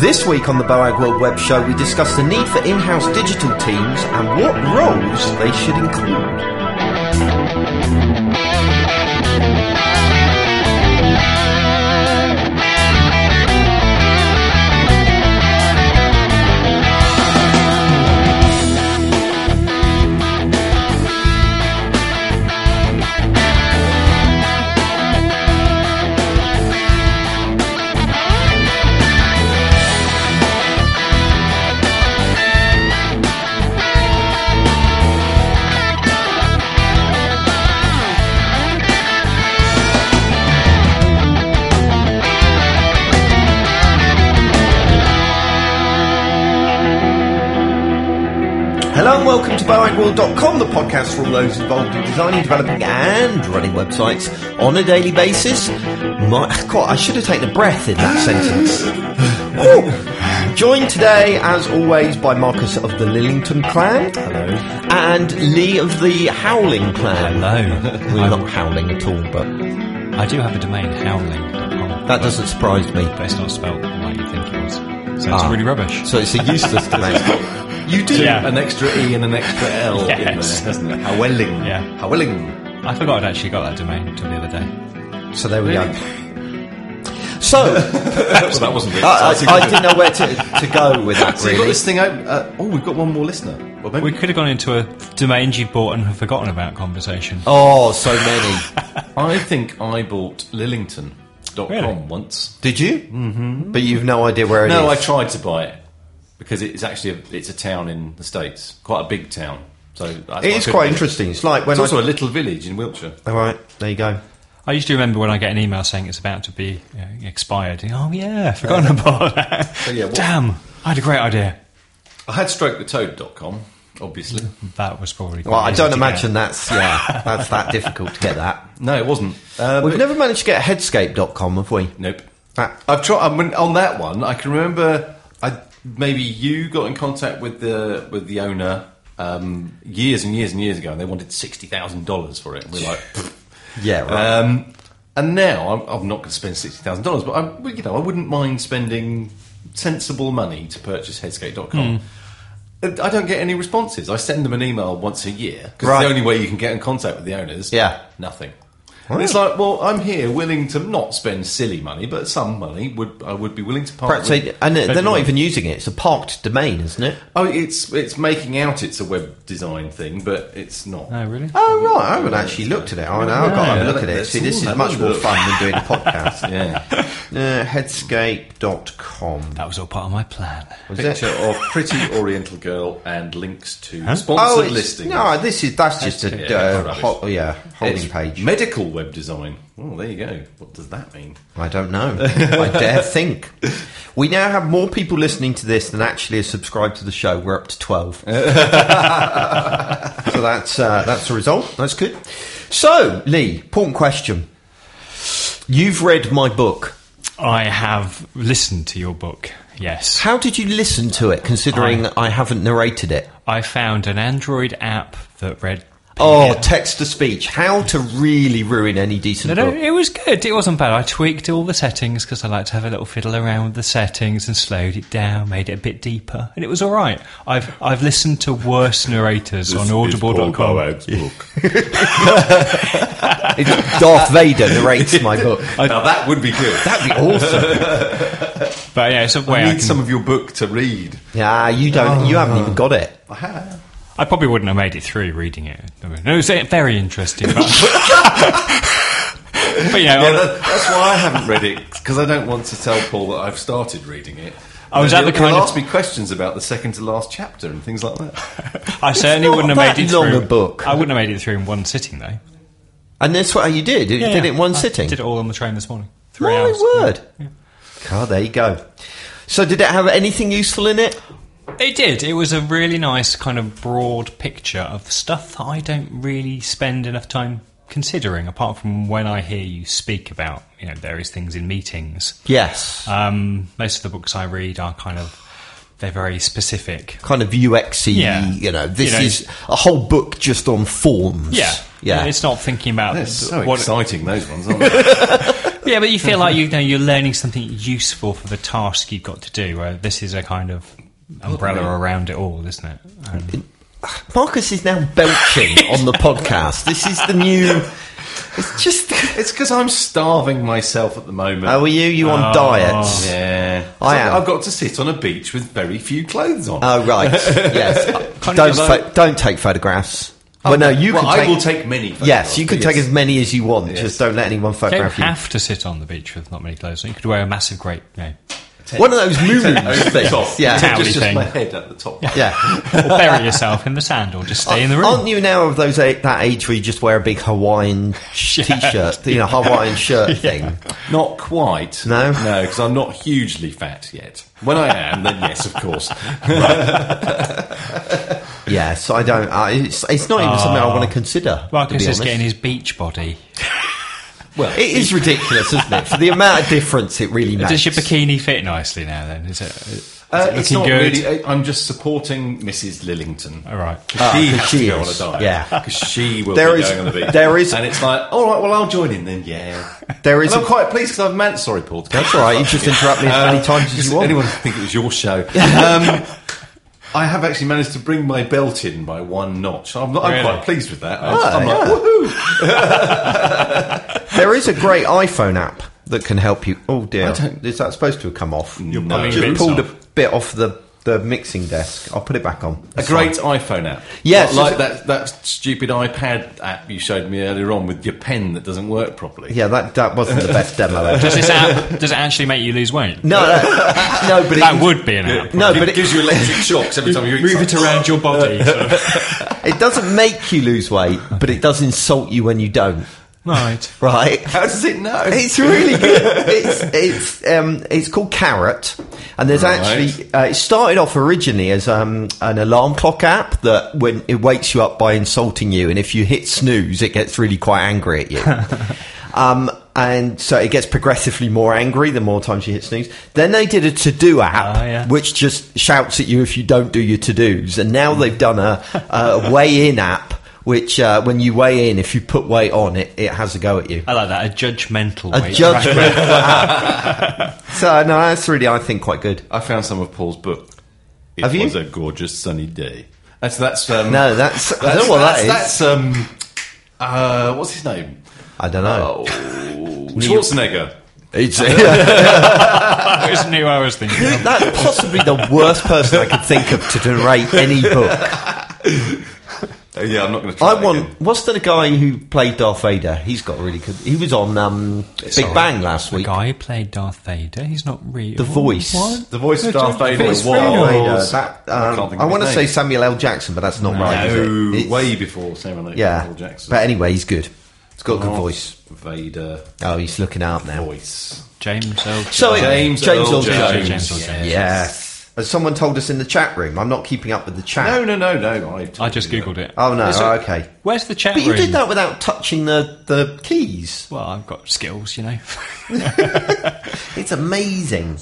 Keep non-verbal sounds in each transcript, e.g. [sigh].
This week on the Boagworld Web Show, we discuss the need for in-house digital teams and what roles they should include. Welcome to BoagWorld.com, the podcast for all those involved in designing, developing and running websites on a daily basis. My, God, I should have taken a breath in that sentence. Ooh. Joined today, as always, by Marcus of the Lillington clan. Hello. And Leigh of the Howling clan. Hello. We're not howling at all, but I do have a domain, howling.com, that doesn't surprise me. but it's not spelled like you think it was. So it's Ah. really rubbish. So it's a useless domain. [laughs] You do Yeah. an extra E and an extra L in Yes. there, doesn't it? Howelling. Yeah. Howelling. I forgot I'd actually got that domain until the other day. So there we go. So [laughs] well, that wasn't very I. I, I didn't know where to, to go with that. [laughs] So got this thing open. Uh, oh, we've got one more listener. Well, maybe We could have gone into a domains you've bought and have forgotten about conversation. oh, so [laughs] many. I think I bought Lillington.com Really? once. Did you? Mm-hmm. But you've no idea where it is. No, I tried to buy it because it's actually a, it's a town in the states, quite a big town. So that's why It I is couldn't quite get interesting. It's like when It's I. also a little village in Wiltshire. All right, there you go. I used to remember when I get an email saying it's about to be uh, expired. Oh yeah, forgotten about that. So, yeah, what- Damn, I had a great idea. I had strokethetoad.com, obviously. That was probably. Well, I don't to imagine get. that's yeah, that's that difficult to get that. [laughs] No, it wasn't. Uh, We've but- never managed to get Headscape.com, have we? Nope. That- I've tried. I mean, on that one, I can remember. I maybe you got in contact with the with the owner um, years and years and years ago, and they wanted sixty thousand dollars for it. And we're like, [laughs] Yeah, right. um, and now I'm, I'm not going to spend sixty thousand dollars, but I, you know, I wouldn't mind spending sensible money to purchase Headscape.com. Uh, I don't get any responses. I send them an email once a year because Right. the only way you can get in contact with the owners. Yeah. nothing. And it's like, well, I'm here, willing to not spend silly money, but some money would I would be willing to part Perhaps with. they, and they're not everyone. even using it. It's a parked domain, isn't it? Oh, it's it's making out it's a web design thing, but it's not. Oh really? Oh right, I haven't actually looked at it. I know, I've got to have a Yeah, look at it. See, this is much more look. fun than doing a podcast. [laughs] Yeah, uh, headscape.com. That was all part of my plan. Was it? picture of pretty Oriental girl and links to Huh? sponsored Oh, listings. no, this is that's just a Yeah, uh, ho- yeah holding It's page. Medical web design. Oh, there you go. What does that mean? I don't know. I dare [laughs] think. We now have more people listening to this than actually are subscribed to the show. We're up to twelve. [laughs] so that's uh, that's the result. That's good. So, Leigh, important question. You've read my book. I have listened to your book. Yes. How did you listen to it, considering I- I haven't narrated it? I found an Android app that read. Oh, PDF. text to speech. How to really ruin any decent No, no, book. it was good. It wasn't bad. I tweaked all the settings because I like to have a little fiddle around with the settings and slowed it down, made it a bit deeper, and it was all right. I've I've listened to worse narrators on Audible.com. [laughs] It's Darth Vader narrates my book. now that would be good. That'd be awesome. But yeah, it's a way I I, need can. some of your book to read. Yeah, you don't. You haven't even oh. got it. I have. I probably wouldn't have made it through reading it. I mean, it was very interesting, but, [laughs] but yeah, Yeah, that, that's why I haven't read it because I don't want to tell Paul that I've started reading it. Oh, I was that the kind of- ask me questions about the second to last chapter and things like that. [laughs] I certainly not wouldn't have made it long through. a book. I wouldn't have made it through in one sitting though. And that's what you did. You Yeah, did yeah. it in one I sitting. Did it all on the train this morning. Three My hours. word. God, there you go. So, did it have anything useful in it? It did. It was a really nice kind of broad picture of stuff that I don't really spend enough time considering, apart from when I hear you speak about you know various things in meetings. Yes. Um, most of the books I read are kind of they're very specific. kind of UXy. Yeah. You know, this You know, is a whole book just on forms. Yeah, Yeah. It's not thinking about They're so what. exciting, those ones, aren't [laughs] they? Yeah, but you feel like you know you're learning something useful for the task you've got to do. Where this is a kind of umbrella around it all, isn't it? Um, and Marcus is now belching on the podcast. This is the new. It's just. It's because I'm starving myself at the moment. How are you? You on Oh. diets? Yeah, I So am. I've got to sit on a beach with very few clothes on. Oh right, [laughs] yes. Don't you get pho- don't take photographs. Oh, well, no, you well, can. I will take many. Yes, you can but take yes. as many as you want. Yes. Just don't let anyone you don't photograph you. have to sit on the beach with not many clothes on. You could wear a massive, great, you know, One of those moons Over things. top. Yeah, Towel. just, just my head at the top. yeah. yeah. [laughs] or bury yourself in the sand, or just stay in the room. Aren't you now of those a- that age where you just wear a big Hawaiian [laughs] sh- t-shirt, you know, Hawaiian shirt [laughs] thing? Not quite. No? no, because I'm not hugely fat yet. When I am, then yes, of course. Yes, I don't. I, it's, it's not even something I want to ah. consider. to Marcus be is honest. getting his beach body. Well, It is ridiculous, isn't it? [laughs] For the amount of difference it really makes. Does your bikini fit nicely now? Then is it? Is uh, it it's looking not good? really. I- I'm just supporting Mrs. Lillington. All right. Ah, she 'cause has she to go is. on a diet. Yeah. because she will There be is- going on the beach. there is- and it's like, all right, well, I'll join in then. Yeah, There is And I'm quite pleased because I've meant. Sorry, Paul. to That's all right. you You just interrupt me as many times as you want. Anyone think it was your show. [laughs] Um, I have actually managed to bring my belt in by one notch. I'm, not, I'm Really? quite pleased with that. Oh, I'm like, yeah. woohoo! [laughs] There is a great iPhone app that can help you. Oh dear, is that supposed to have come off? You're No. pulling Just pulled off. a bit off the, the mixing desk. I'll put it back on. A It's great fine. iPhone app. Yes. like that, that stupid iPad app you showed me earlier on with your pen that doesn't work properly. Yeah, that that wasn't the best demo. ever. [laughs] Does this app? Does it actually make you lose weight? No, no, no, but That it, would be an app. no, but it, gives you electric shocks every time you eat Move it around your body. sort of. [laughs] it doesn't make you lose weight, but it does insult you when you don't. Right. [laughs] Right? How does it know? It's really good. It's it's um it's called Carrot, and there's Right. actually uh, it started off originally as um an alarm clock app that when it wakes you up by insulting you, and if you hit snooze, it gets really quite angry at you. [laughs] um. And so it gets progressively more angry the more times you hit snooze. Then they did a to do app, Ah, yeah. which just shouts at you if you don't do your to dos. And now they've done a, a weigh in app, which uh, when you weigh in, if you put weight on, it, it has a go at you. I like that. A judgmental A weight. judgment. app. [laughs] [laughs] so no, that's really I think quite good. I found some of Paul's book. It Have you? was a gorgeous sunny day. That's that's um, No, that's, I don't know what that's, that is. that's um, uh, what's his name? I don't know. Oh, [laughs] Schwarzenegger. It's That wasn't who I was thinking. of. that's possibly the worst person I could think of to narrate any book. Yeah, I'm not going to try. I want. again. What's the guy who played Darth Vader? He's got really good. He was on um, Big all Bang last The week. guy who played Darth Vader. He's not real. The voice. What? The voice of Darth Vader Voice was. of Darth Vader. That, I can't um, think I want to say. Samuel L. Jackson, but that's not right. No, way before Samuel L. yeah. Jackson. But anyway, he's good. It's got a good voice. Vader Oh, he's looking out now. voice. James Earl. So James James Earl Earl Jones. Jones. James Earl Jones. Yes. As someone told us in the chat room, I'm not keeping up with the chat. No, no, no, no. I, I just googled it. Oh no, Is oh, okay. Where's the chat But you room? did that without touching the, the keys. Well, I've got skills, you know. [laughs] It's amazing.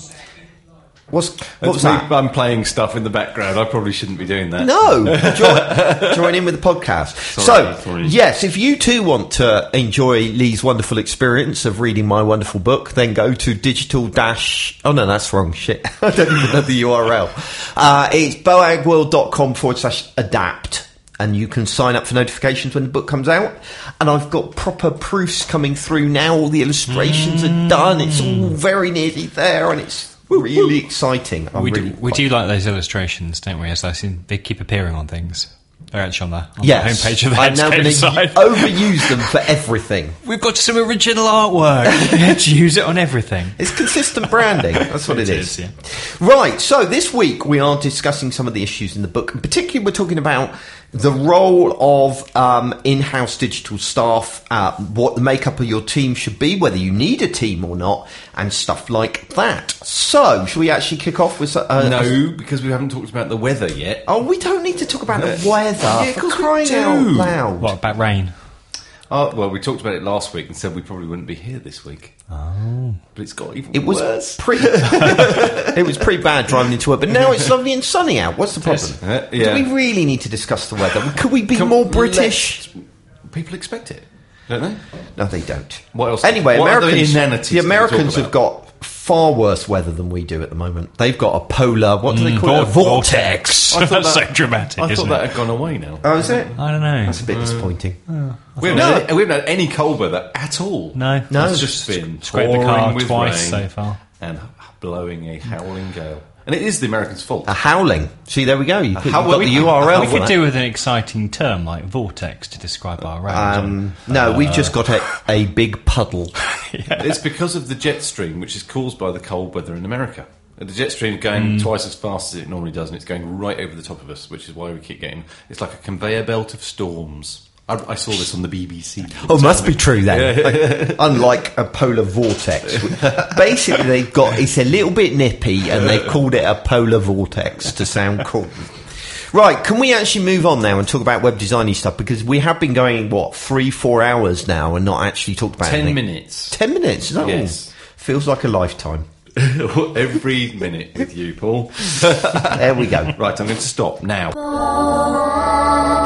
What's what That's me- that? I'm playing stuff in the background. I probably shouldn't be doing that. No, [laughs] join, join in with the podcast. Sorry, so, sorry. yes, if you too want to enjoy Leigh's wonderful experience of reading my wonderful book, then go to digital dash. Oh no, that's wrong. Shit, [laughs] I don't even know the URL. Uh, it's boagworld.com forward slash adapt. And you can sign up for notifications when the book comes out. And I've got proper proofs coming through now. All the illustrations are done. It's all very nearly there, and it's really exciting. I'm we really do, we do like those illustrations, don't we? As I seen, they keep appearing on things. They're actually on the, on Yes, the homepage of the I'm now Headscape going to site. overuse them for everything. [laughs] We've got some original artwork. [laughs] Let's use it on everything. It's consistent branding. That's what [laughs] It it is, is. yeah. Right. So this week we are discussing some of the issues in the book. And particularly, we're talking about the role of um, in-house digital staff, uh, what the makeup of your team should be, whether you need a team or not, and stuff like that. So, should we actually kick off with? Uh, No, because we haven't talked about the weather yet. Oh, we don't need to talk about the [laughs] weather. Yeah, for 'cause we crying do. out loud. What about rain? Oh, well, we talked about it last week and said we probably wouldn't be here this week. Oh. But it's got even It was worse. pretty. [laughs] [laughs] it was pretty bad driving into work, but now it's lovely and sunny out. What's the problem? Uh, yeah. Do we really need to discuss the weather? Could we be Come- more British? let's- People expect it. Don't they? No, they don't. What else- Anyway, what Americans. inanities The can Americans have got far worse weather than we do at the moment. They've got a polar. What do they mm, call it? A Vor- vortex. I thought [laughs] That's that- so dramatic, I isn't thought it? that had gone away now. Oh, is it? I don't know. That's a bit mm. disappointing. Oh. We haven't, had, we haven't had any cold weather at all. No. No. it's just been Scraped the car twice rain so far. and blowing a howling gale. And it is the Americans' fault. A howling. See, there we go. You could, how- you've got we- the URL. We could do with an exciting term like vortex to describe our rain. Um, no, we've just got a, [laughs] a big puddle. It's because of the jet stream, which is caused by the cold weather in America. The jet stream is going twice as fast as it normally does, and it's going right over the top of us, which is why we keep getting. It's like a conveyor belt of storms. I, I saw this on the BBC. Oh, must be true then. Like, unlike a polar vortex. [laughs] Basically, they've got it's a little bit nippy, and they've called it a polar vortex to sound cool. Right, can we actually move on now and talk about web designy stuff? Because we have been going what three, four hours now, and not actually talked about Ten anything. minutes. Ten minutes. Is that all? Yes. Feels like a lifetime. [laughs] Every minute with you, Paul. There we go. Right, I'm going to stop now. [laughs]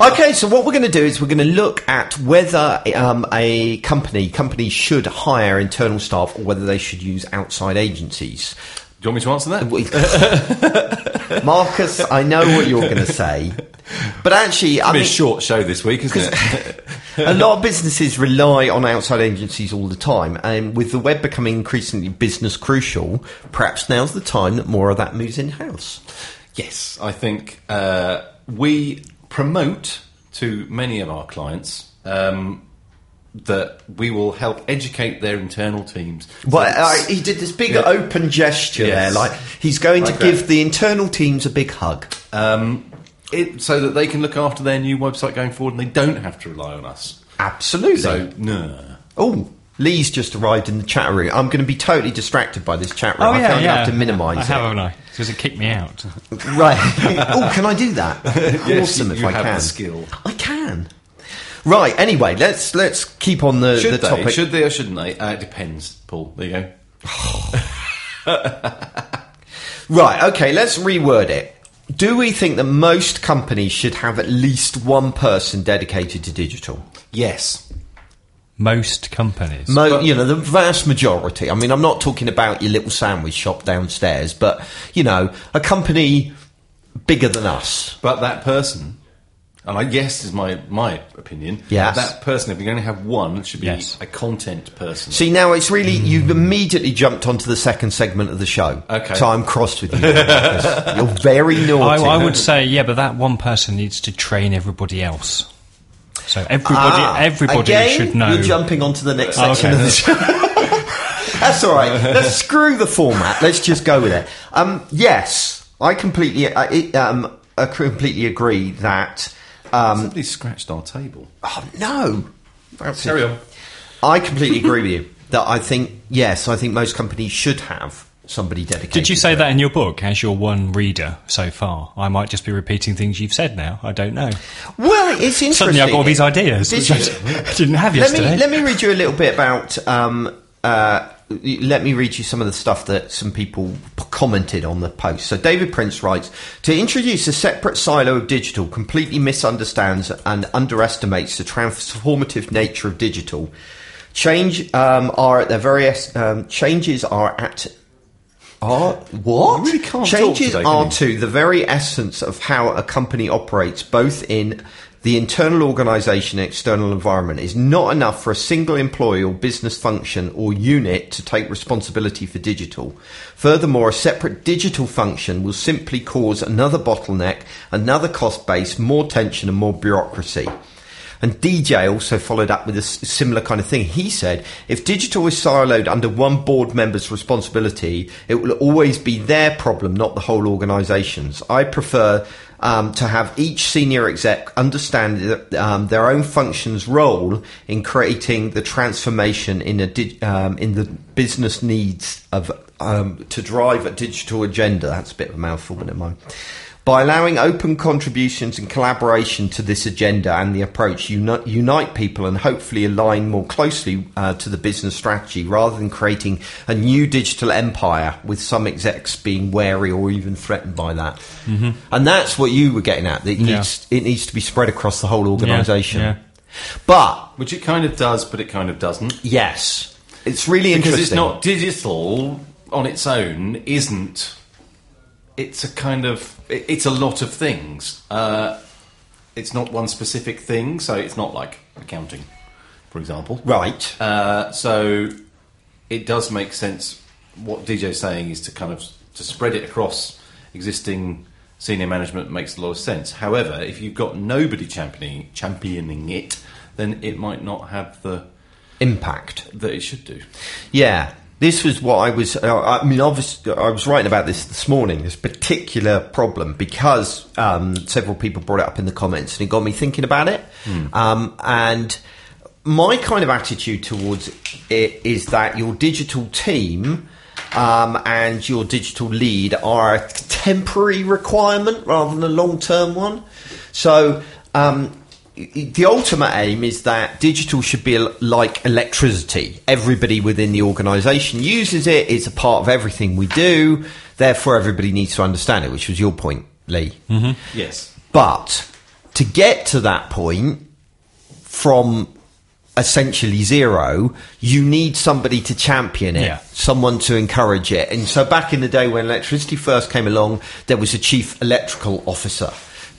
Okay, so what we're going to do is we're going to look at whether um, a company companies should hire internal staff or whether they should use outside agencies. Do you want me to answer that? [laughs] Marcus, I know what you're going to say, but actually, I mean, a short show this week, isn't it? [laughs] a lot of businesses rely on outside agencies all the time, and with the web becoming increasingly business crucial, perhaps now's the time that more of that moves in house. Yes, I think uh, we promote to many of our clients um, that we will help educate their internal teams. Well, So uh, he did this big Yeah. open gesture Yes. there, like he's going Like to give that. the internal teams a big hug. um, it, so that they can look after their new website going forward and they don't have to rely on us. Absolutely. So, no. Oh, Leigh's just arrived in the chat room. I'm going to be totally distracted by this chat room. oh I yeah, can't yeah. have to minimise I it. have, haven't I? Because it kicked me out. [laughs] Right. oh, can I do that? [laughs] Yes, awesome you- if you I have can. the skill. I can. Right. Anyway, let's let's keep on the, Should the they? topic. Should they or shouldn't they? Uh, it depends, Paul. There you go. [sighs] Right. Okay. Let's reword it. Do we think that most companies should have at least one person dedicated to digital? Yes. Most companies. Mo- But- you know, the vast majority. I mean, I'm not talking about your little sandwich shop downstairs, but you know, a company bigger than us. But that person, and I guess is my my opinion. Yes. That person, if you're going to have one, should be Yes. a content person. See, now it's really you've immediately jumped onto the second segment of the show. Okay. so I'm crossed with you. You're very I, naughty. I would say, yeah, but that one person needs to train everybody else. So everybody, Ah, everybody again, should know. You're jumping onto the next Oh, section okay. of the show. [laughs] That's all right. Let's screw the format. Let's just go with it. Um, yes, I completely, I, it, um, I completely agree that. Um, Somebody scratched our table. oh no, That's it. Carry on. I completely agree with you. That I think yes, I think most companies should have somebody dedicated. Did you say to it. that in your book as your one reader so far? I might just be repeating things you've said now. I don't know. Well, it's interesting. Suddenly I've got all these ideas, Did I [laughs] didn't have let yesterday. me let me read you a little bit about. Um, uh, let me read you some of the stuff that some people commented on the post. So David Prince writes to introduce a separate silo of digital completely misunderstands and underestimates the transformative nature of digital. Change um, are at their very um, changes are at are what? Really Changes today, are to the very essence of how a company operates, both in the internal organisation and external environment. Is not enough for a single employee or business function or unit to take responsibility for digital. Furthermore, a separate digital function will simply cause another bottleneck, another cost base, more tension, and more bureaucracy. And DJ also followed up with a similar kind of thing. He said, if digital is siloed under one board member's responsibility, it will always be their problem, not the whole organisation's. I prefer um, to have each senior exec understand um, their own function's role in creating the transformation in a dig- um, in the business needs of um, to drive a digital agenda. That's a bit of a mouthful, but never mind. By allowing open contributions and collaboration to this agenda and the approach, uni- unite people and hopefully align more closely uh, to the business strategy rather than creating a new digital empire with some execs being wary or even threatened by that. And that's what you were getting at. That it Yeah. needs, it needs to be spread across the whole organisation. yeah. But Which it kind of does, but it kind of doesn't. yes, it's really Because interesting. Because it's not digital on its own, isn't. It's a kind of. it- It's a lot of things. Uh, it's not one specific thing, so it's not like accounting, for example. right. Uh, so it does make sense. What DJ's saying is to kind of to spread it across existing senior management makes a lot of sense. However, if you've got nobody championing championing it, then it might not have the Impact. that it should do. Yeah, this was what I was. Uh, I mean, obviously, I was writing about this this morning. This particular problem because um, several people brought it up in the comments, and it got me thinking about it. Um, and my kind of attitude towards it is that your digital team. Um, and your digital lead are a temporary requirement rather than a long term one. So, um, the ultimate aim is that digital should be like electricity. Everybody within the organisation uses it. It's a part of everything we do. Therefore, everybody needs to understand it, which was your point, Leigh. Mm-hmm. Yes. But to get to that point from essentially zero, you need somebody to champion it, Yeah. someone to encourage it. And so back in the day when electricity first came along, there was a chief electrical officer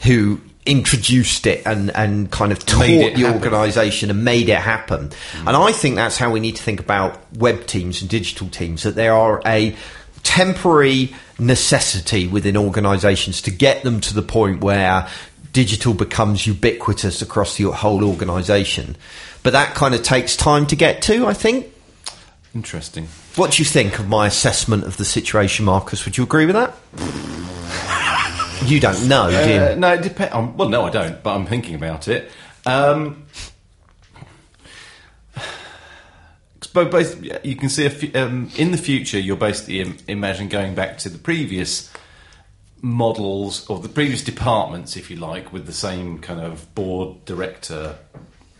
who introduced it and, and kind of taught the happen. organisation and made it happen. Mm. And I think that's how we need to think about web teams and digital teams, that there are a temporary necessity within organisations to get them to the point where digital becomes ubiquitous across the whole organisation. But that kind of takes time to get to, I think. Interesting. What do you think of my assessment of the situation, Marcus? Would you agree with that? [laughs] You don't know, do you? Uh, no, it depends. Um, well, no, I don't, but I'm thinking about it. Um, but basically, you can see um, in the future, you're basically Im- imagine going back to the previous models or the previous departments, if you like, with the same kind of board director,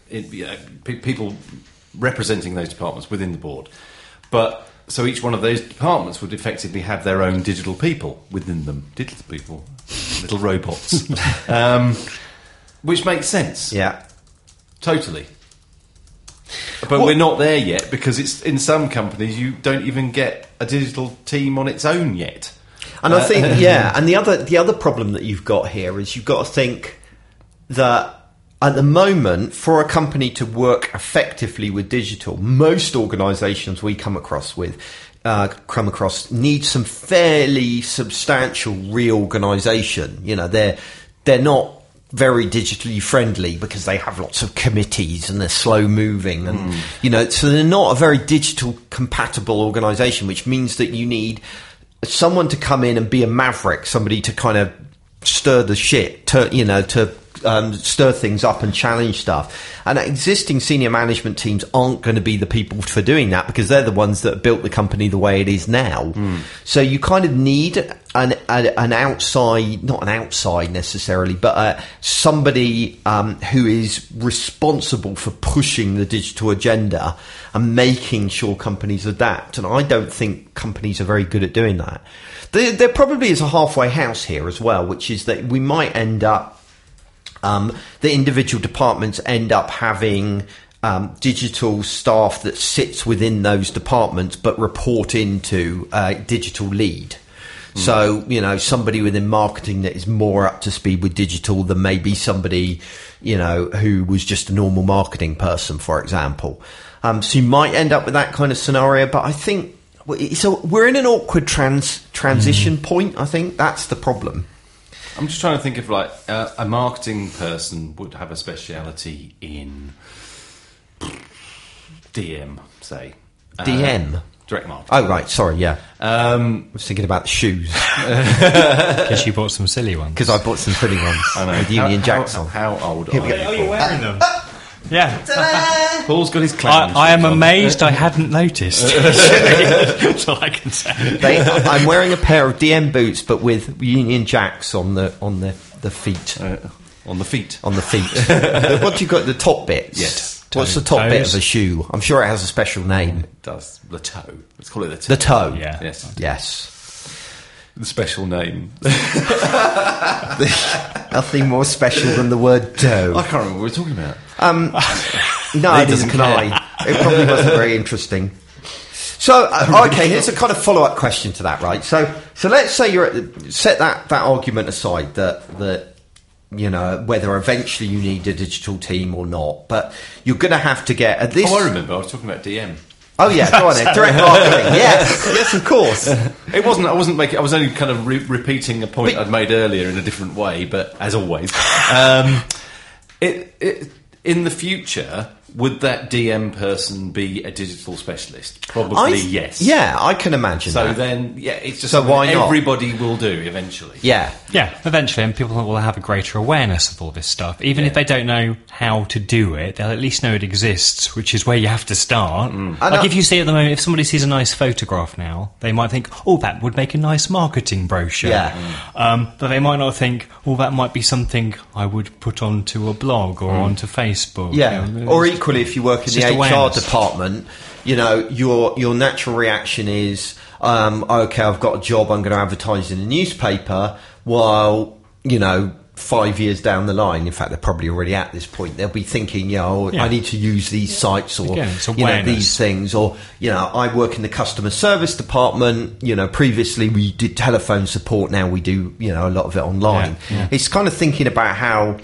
it, you know, pe- people representing those departments within the board. But so each one of those departments would effectively have their own digital people within them, digital people, little robots, [laughs] um, which makes sense. Yeah. Totally. But we're not there yet because it's in some companies you don't even get a digital team on its own yet. And I think, [laughs] yeah, and the other the other problem that you've got here is you've got to think that at the moment, for a company to work effectively with digital, most organisations we come across with uh, come across need some fairly substantial reorganisation. You know, they're they're not very digitally friendly because they have lots of committees and they're slow moving and you know so they're not a very digital compatible organization which means that you need someone to come in and be a maverick somebody to kind of stir the shit to you know to um, stir things up and challenge stuff. And existing senior management teams aren't going to be the people for doing that because they're the ones that built the company the way it is now. So you kind of need an, an, an outside not an outside necessarily but uh, somebody um, who is responsible for pushing the digital agenda and making sure companies adapt. And I don't think companies are very good at doing that. There, there probably is a halfway house here as well which is that we might end up um, the individual departments end up having um, digital staff that sits within those departments but report into a digital lead. So, you know, somebody within marketing that is more up to speed with digital than maybe somebody, you know, who was just a normal marketing person, for example. Um, so you might end up with that kind of scenario, but I think so. We're in an awkward trans transition point. I think that's the problem. I'm just trying to think of like uh, a marketing person would have a speciality in DM, say Uh, DM. direct marketing. Oh right, sorry, yeah. Um, I was thinking about the shoes Because you bought some silly ones. [laughs] because I bought some silly ones I know. with Union how, Jacks how, on. how old Here we are go. you? Oh, you're wearing them. [laughs] Yeah. Paul's got his clown. I, I am amazed I hadn't noticed. [laughs] That's all I can say. They, I'm wearing a pair of DM boots, but with Union Jacks on the on the the feet. Uh, on the feet. on the feet. [laughs] what do you got? The top bits. Yes. What's the Toe- top bit of a shoe? I'm sure it has a special name. It does the toe? Let's call it the toe. The toe. Yeah. Yes, Yes. The special name. [laughs] Nothing more special than the word toe. I can't remember what we're talking about. [laughs] No, He doesn't can I. It probably wasn't very interesting. So, uh, [laughs] okay, here's a kind of follow-up question to that, right? So, so let's say you're at the, set that that argument aside that that you know whether eventually you need a digital team or not, but you're going to have to get at this. Oh, I remember. I was talking about DM. Oh yeah, go on then. Direct marketing. Yes, [laughs] yes, of course. It wasn't. I wasn't making. I was only kind of re- repeating a point But- I'd made earlier in a different way. But as always, [laughs] um, it, it in the future would that DM person be a digital specialist? Probably I- yes. Yeah, I can imagine So that. then, yeah, it's just So something why not? everybody will do eventually. yeah, Yeah, eventually, and people will have a greater awareness of all this stuff. Even if they don't know how to do it, they'll at least know it exists, which is where you have to start. Mm. I Like know- if you see at the moment, if somebody sees a nice photograph now, they might think, "Oh, that would make a nice marketing brochure." Yeah. Mm. Um, but they might not think, "Oh, that might be something I would put onto a blog or mm. onto Facebook." yeah. You know, Or it's- equally, if you work in it's the HR awareness. department, you know your your natural reaction is, um, okay, I've got a job, I'm going to advertise in a newspaper. While you know. Five years down the line, in fact, they're probably already at this point. They'll be thinking, you know, Yeah. I need to use these sites or Again, you know these things, or you know, I work in the customer service department. You know, previously we did telephone support. Now we do, you know, a lot of it online. Yeah, yeah. It's kind of thinking about how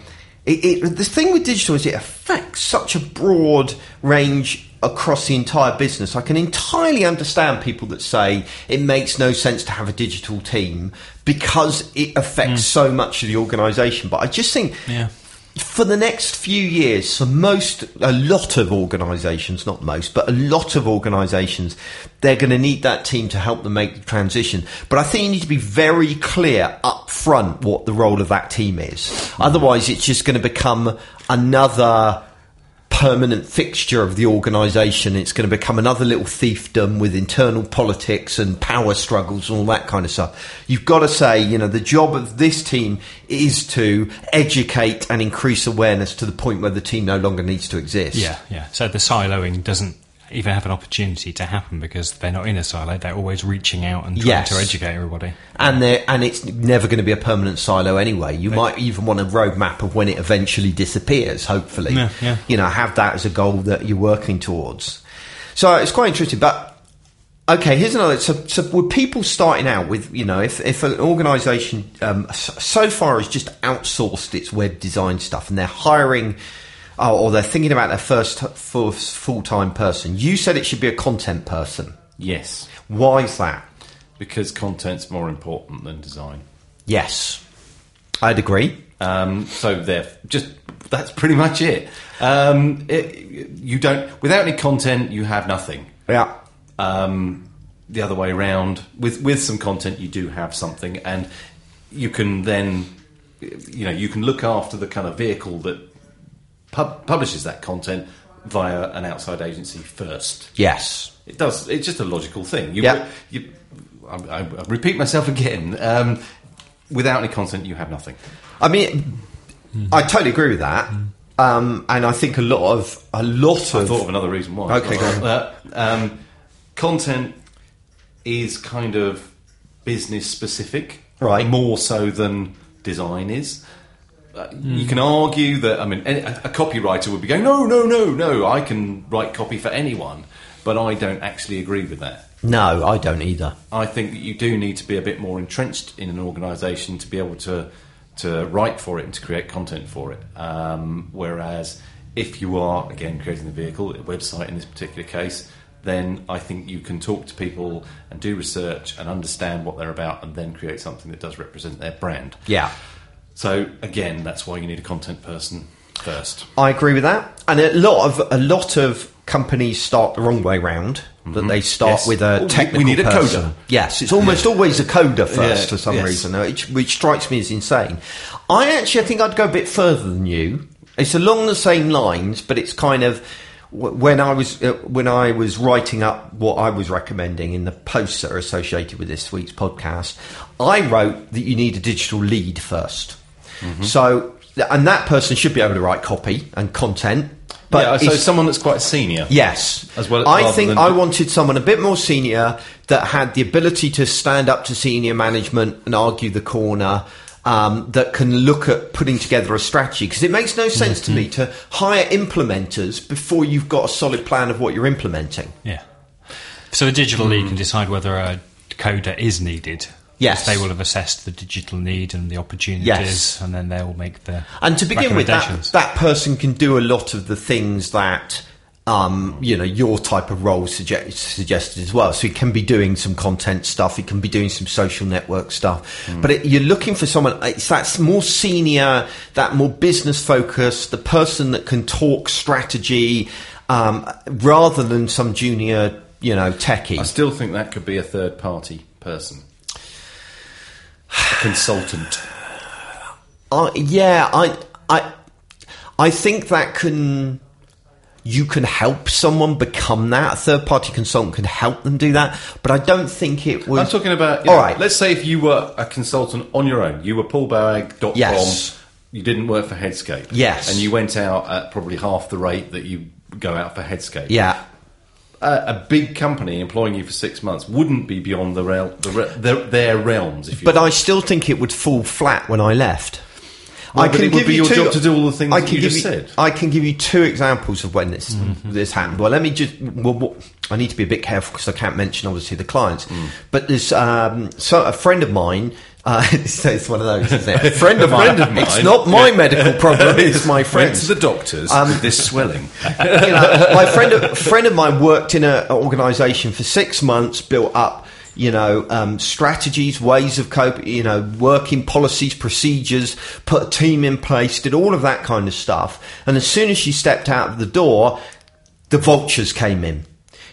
it, it, the thing with digital is it affects such a broad range across the entire business. I can entirely understand people that say it makes no sense to have a digital team because it affects mm. so much of the organisation. But I just think Yeah. For the next few years, for most, a lot of organisations, not most, but a lot of organisations, they're going to need that team to help them make the transition. But I think you need to be very clear up front what the role of that team is. Otherwise, it's just going to become another permanent fixture of the organisation. It's going to become another little fiefdom with internal politics and power struggles and all that kind of stuff. You've got to say, you know, the job of this team is to educate and increase awareness to the point where the team no longer needs to exist. Yeah, yeah. So the siloing doesn't even have an opportunity to happen because they're not in a silo. They're always reaching out and trying Yes. to educate everybody. and they and it's never going to be a permanent silo anyway. You might even want a roadmap of when it eventually disappears. Hopefully, Yeah, yeah. you know, have that as a goal that you're working towards. So it's quite interesting, but. Okay, here's another. So, so with people starting out with, you know, if, if an organisation um, so far has just outsourced its web design stuff and they're hiring, oh, or they're thinking about their first full, full-time person, you said it should be a content person. Yes, Why is that? because content's more important than design. Yes, I'd agree. Um, so there, just that's pretty much it. Um, it. You don't without any content, you have nothing. Yeah. Um, the other way around, with with some content, you do have something, and you can then, you know, you can look after the kind of vehicle that pub- publishes that content via an outside agency first. Yes. It does. It's just a logical thing. You, Yeah. you, I, I, I repeat myself again. Um, without any content, you have nothing. I mean, I totally agree with that. Um, and I think a lot of a lot I of thought of another reason why. Okay, go on. Uh, um, content is kind of business specific, Right. More so than design is. Uh, You can argue that. I mean, a, a copywriter would be going, "No, no, no, no! I can write copy for anyone," but I don't actually agree with that. no, I don't either. I think that you do need to be a bit more entrenched in an organisation to be able to to write for it and to create content for it. Um, whereas if you are again creating the vehicle, a website in this particular case, then I think you can talk to people and do research and understand what they're about, and then create something that does represent their brand. Yeah, So again, that's why you need a content person first. I agree with that. And a lot of a lot of companies start the wrong way round. That they start Yes. with Oh, a technical we need a person. coder. Yes, it's almost always a coder first Yeah, for some yes. reason, which, which strikes me as insane. I actually I think I'd go a bit further than you. It's along the same lines, but it's kind of when I was uh, when I was writing up what I was recommending in the posts that are associated with this week's podcast, I wrote that you need a digital lead 1st Mm-hmm. So, and that person should be able to write copy and content. But yeah, so someone that's quite senior. Yes, As well- I think than- I wanted someone a bit more senior that had the ability to stand up to senior management and argue the corner. Um, that can look at putting together a strategy because it makes no sense to Mm-hmm. me to hire implementers before you've got a solid plan of what you're implementing. Yeah. So a digital lead can decide whether a coder is needed. Yes. They will have assessed the digital need and the opportunities, Yes. and then they will make the And to begin with, that, that person can do a lot of the things that um, you know your type of role suggest, suggested as well. So he can be doing some content stuff. He can be doing some social network stuff. But it, you're looking for someone. It's that more senior, that more business focused, the person that can talk strategy um, rather than some junior, you know, techie. I still think that could be a third party person. A [sighs] consultant. Uh, yeah, I, I, I think that can. You can help someone become that. A third party consultant can help them do that, but I don't think it would. I'm talking about. All know, right. Let's say if you were a consultant on your own, you were paulboag.com. Yes. You didn't work for Headscape. Yes. And you went out at probably half the rate that you go out for Headscape. Yeah, A, a big company employing you for six months wouldn't be beyond the real, the, re- their, their realms. If you but I still think it would fall flat when I left. Well, but it would be your job to do all the things I that can you give just said. I can give you two examples of when this Mm-hmm. this happened. Well, let me just. Well, what, I need to be a bit careful because I can't mention obviously the clients. Mm. But there's um, so a friend of mine. Uh, [laughs] so it's one of those, isn't it? A friend of, mine, friend of It's mine. not my medical problem. It's my went friend's. to the doctors Um, with this swelling. you know, my friend, a friend of mine worked in an organisation for six months, built up, you know, um, strategies, ways of coping, you know, working policies, procedures, put a team in place, did all of that kind of stuff. And as soon as she stepped out of the door, the vultures came in.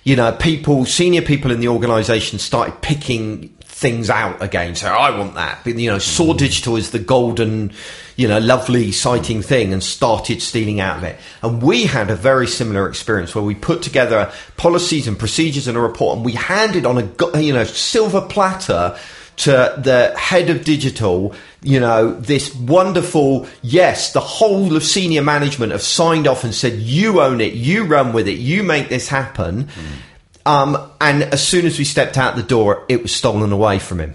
You know, people, senior people in the organisation started picking things out again. So I want that. But, you know, saw digital as the golden, you know, lovely, exciting thing and started stealing out of it. And we had a very similar experience where we put together policies and procedures and a report and we handed on a, you know, silver platter to the head of digital, you know, this wonderful, yes, the whole of senior management have signed off and said, you own it, you run with it, you make this happen. Hmm. Um, and as soon as we stepped out the door, it was stolen away from him.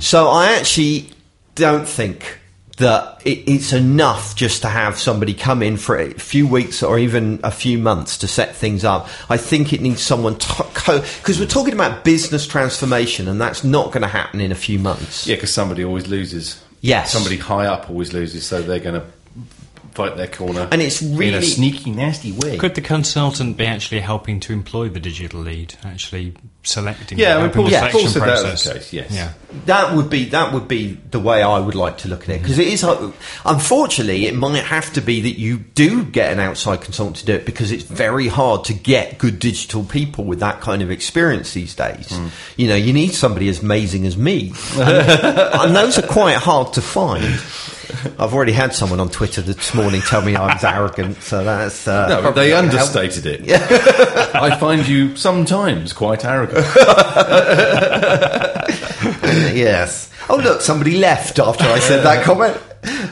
So I actually don't think that it, it's enough just to have somebody come in for a few weeks or even a few months to set things up. I think it needs someone because we're talking about business transformation, and that's not going to happen in a few months. Yeah, because somebody always loses. Yes. Somebody high up always loses, so they're going to fight their corner. And it's in really- a sneaky, nasty way. Could the consultant be actually helping to employ the digital lead, actually selecting? Yeah, I mean, Paul- the Yeah. Paul selection said that was the process? case, yes. Yeah. That would be that would be the way I would like to look at it because it is. uh, Unfortunately, it might have to be that you do get an outside consultant to do it because it's very hard to get good digital people with that kind of experience these days. You know, you need somebody as amazing as me, and, and those are quite hard to find. I've already had someone on Twitter this morning tell me I was arrogant, so that's uh, no, they not help. understated it. I find you sometimes quite arrogant. [laughs] yes. Oh look, somebody left after I said that comment.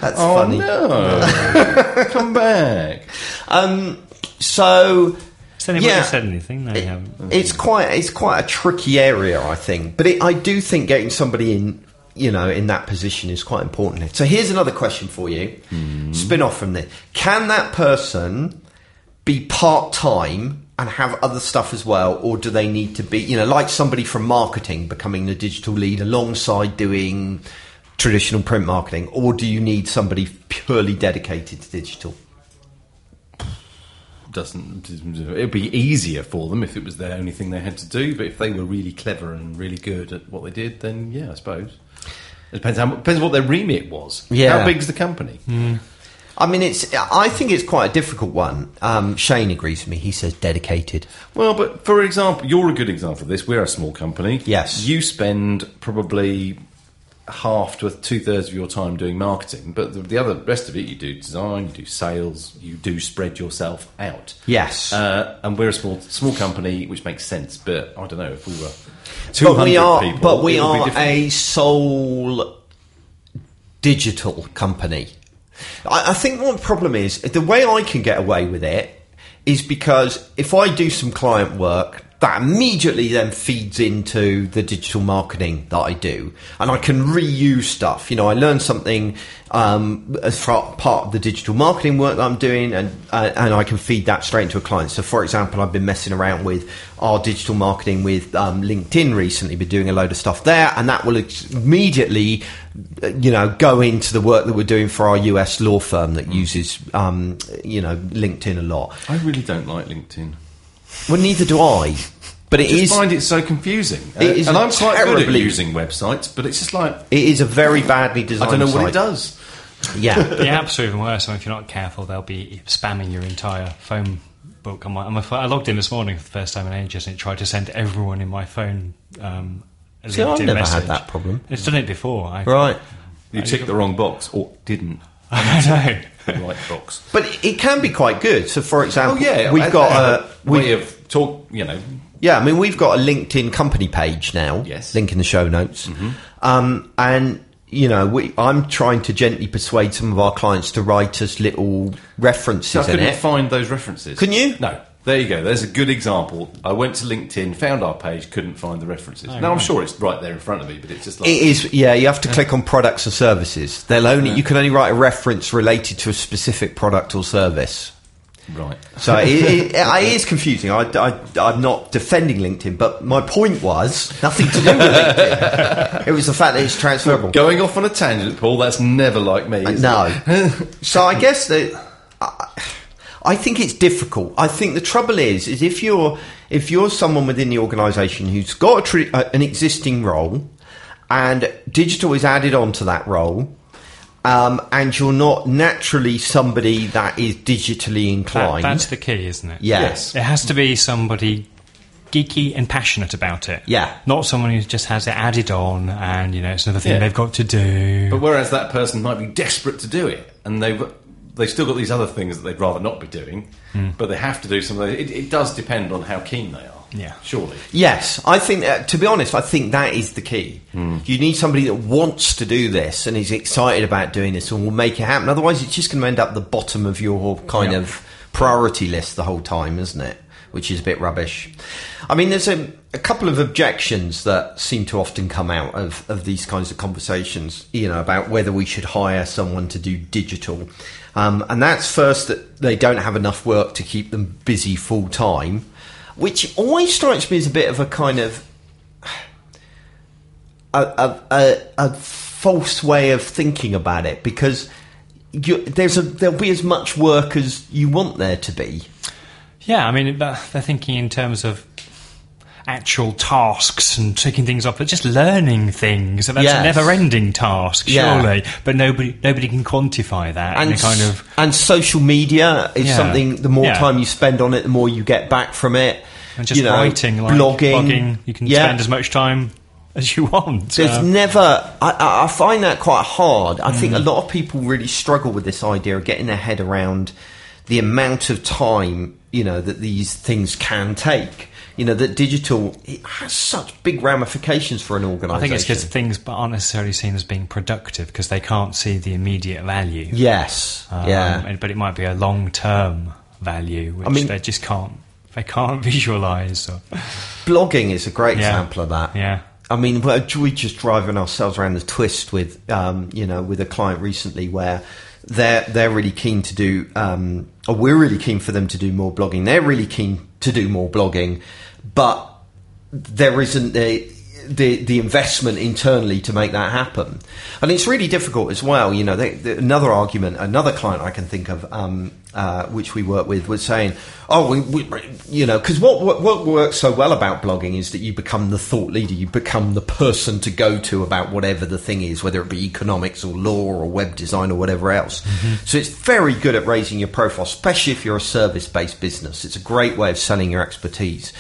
That's oh funny. no! Come back. Um, so Has anybody Yeah. said anything? No, they haven't. it's quite it's quite a tricky area, I think. But it, I do think getting somebody in, you know, in that position is quite important. So here's another question for you. Mm-hmm. Spin off from this: Can that person be part time and have other stuff as well, or do they need to be, you know, like somebody from marketing becoming the digital lead alongside doing traditional print marketing, or do you need somebody purely dedicated to digital? Doesn't it'd be easier for them if it was the only thing they had to do? But if they were really clever and really good at what they did, then yeah, I suppose. It depends how depends what their remit was. Yeah. How big's the company? I mean, it's. I think it's quite a difficult one. Um, Shane agrees with me. He says dedicated. Well, but for example, you're a good example of this. We're a small company. Yes. You spend probably half to two thirds of your time doing marketing, but the, the other rest of it you do design, you do sales, you do spread yourself out. Yes. Uh, and we're a small small company, which makes sense. But I don't know if we were two but we are, people. but we it would be are a sole digital company. I, I think one problem is the way I can get away with it is because if I do some client work, that immediately then feeds into the digital marketing that I do, and I can reuse stuff. You know, I learn something um, as part of the digital marketing work that I'm doing, and uh, and I can feed that straight into a client. So, for example, I've been messing around with our digital marketing with um, LinkedIn recently, been doing a load of stuff there, and that will immediately, you know, go into the work that we're doing for our US law firm that uses, um, you know, LinkedIn a lot. I really don't like LinkedIn. Well, neither do I. But it I just is find it so confusing. Uh, It is and I'm quite good at terribly- using websites, but it's just like it is a very badly designed. I designed. don't know what site. it does. Yeah. [laughs] the apps are even worse. and if you're not careful, they'll be spamming your entire phone book. On my, on my phone. I logged in this morning for the first time in ages, and it tried to send everyone in my phone. Um, a See, I've LinkedIn never message. had that problem. It's done it before. I, Right. You ticked the wrong box or didn't. [laughs] I know. The right box. But it can be quite good. So, for Oh example, yeah, we've I- got I have a a we, way of talk. You know, yeah. I mean, we've got a LinkedIn company page now. Yes. Mm-hmm. Link in the show notes. Um, and you know, we, I'm trying to gently persuade some of our clients to write us little references so I couldn't it. find those references. Couldn't you? No. There you go. There's a good example. I went to LinkedIn, found our page, couldn't find the references. now I'm sure it's right there in front of me, but it's just like It is, yeah. You have to click on products or services. They'll only you can only write a reference related to a specific product or service. Right. So [laughs] it, it, it is confusing. I, I, I'm not defending LinkedIn, but my point was nothing to do with LinkedIn. it was the fact that it's transferable. Going off on a tangent, Paul. That's never like me. No. [laughs] so I guess that I, I think it's difficult. I think the trouble is, is if you're if you're someone within the organisation who's got uh, an existing role, and digital is added onto that role. Um, and you're not naturally somebody that is digitally That, inclined. that's the key, isn't it? Yeah. Yes. It has to be somebody geeky and passionate about it. Yeah. Not someone who just has it added on and, you know, it's another thing Yeah. they've got to do. But whereas that person might be desperate to do it, and they've they've still got these other things that they'd rather not be doing, but they have to do something. It, it does depend on how keen they are. Yeah. surely. Yes, I think. Uh, to be honest, I think that is the key. Hmm. You need somebody that wants to do this and is excited about doing this and will make it happen. Otherwise, it's just going to end up the bottom of your kind Yeah. of priority list the whole time, isn't it? Which is a bit rubbish. I mean, there's a, a couple of objections that seem to often come out of, of these kinds of conversations. You know, about whether we should hire someone to do digital, um, and that's first that they don't have enough work to keep them busy full time which always strikes me as a bit of a kind of a, a, a, a false way of thinking about it because you, there's a there'll be as much work as you want there to be. Yeah, I mean, they're thinking in terms of actual tasks and taking things off, but just learning things. And that's Yes. a never-ending task, Yeah. surely. But nobody, nobody can quantify that. And in a kind of and social media is Yeah. something. The more Yeah. time you spend on it, the more you get back from it. and just you know, writing, like blogging. blogging. You can yeah. spend as much time as you want. There's Uh, never. I, I find that quite hard. I think a Mm. lot of people really struggle with this idea of getting their head around the amount of time you know that these things can take. You know that digital it has such big ramifications for an organisation. I think it's because things aren't necessarily seen as being productive because they can't see the immediate value. yes, Um, yeah, but it might be a long-term value, which mean- they just can't. They can't [laughs] visualize. Or, blogging is a great Yeah. example of that. yeah. I mean, we're just driving ourselves around the twist with, um, you know, with a client recently where they're they're really keen to do, um, or we're really keen for them to do more blogging. They're really keen to do more blogging, but there isn't the the the investment internally to make that happen, and it's really difficult as well. You know, they, the, another argument, another client I can think of, um, uh, which we work with, was saying, "Oh, we, we you know, because what, what what works so well about blogging is that you become the thought leader, you become the person to go to about whatever the thing is, whether it be economics or law or web design or whatever else. So it's very good at raising your profile, especially if you're a service based business. It's a great way of selling your expertise."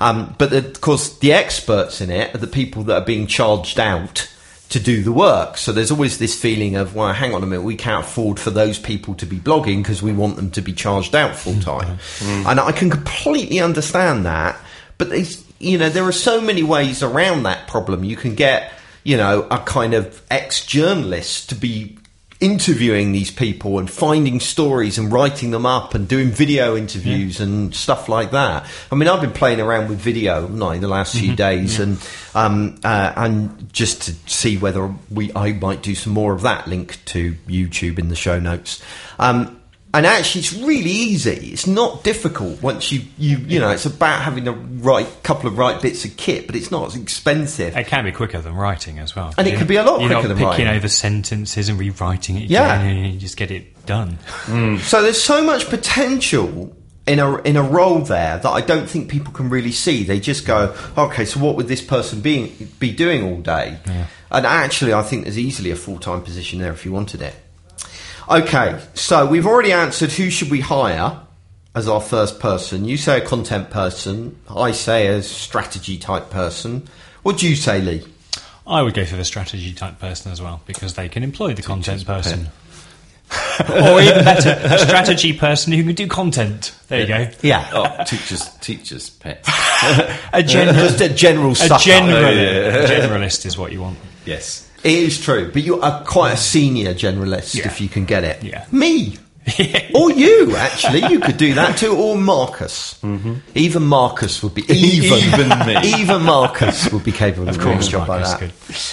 Um, but the, of course, the experts in it are the people that are being charged out to do the work. So there's always this feeling of, well, hang on a minute, we can't afford for those people to be blogging because we want them to be charged out full time. And I can completely understand that. But there's, you know, there are so many ways around that problem. You can get, you know, a kind of ex journalist to be interviewing these people and finding stories and writing them up and doing video interviews and stuff like that. I mean, I've been playing around with video haven't I, the last few days and um, uh, and just to see whether we I might do some more of that. Link to YouTube in the show notes. Um, and actually, it's really easy. It's not difficult once you, you you know. It's about having the right couple of right bits of kit, but it's not as expensive. It can be quicker than writing as well. And it could be a lot You're quicker not than picking writing. over sentences and rewriting it Yeah. and You just get it done. Mm. So there's so much potential in a in a role there that I don't think people can really see. They just go, okay, so what would this person be be doing all day? And actually, I think there's easily a full time position there if you wanted it. Okay, so we've already answered who should we hire as our first person. You say a content person. I say a strategy type person. What do you say, Leigh? I would go for the strategy type person as well because they can employ the content person. [laughs] or even better, a strategy person who can do content. There you go. Yeah, [laughs] Oh, teachers, teachers' pets. [laughs] A, gen- just a general a, suck-up. general- a generalist is what you want. Yes. It is true, but you are quite a senior generalist Yeah. if you can get it. Yeah. Me. [laughs] or you, actually. You could do that too. Or Marcus. Mm-hmm. Even Marcus would be. [laughs] Even, Even me. [laughs] Even Marcus would be capable of, doing a job like Marcus,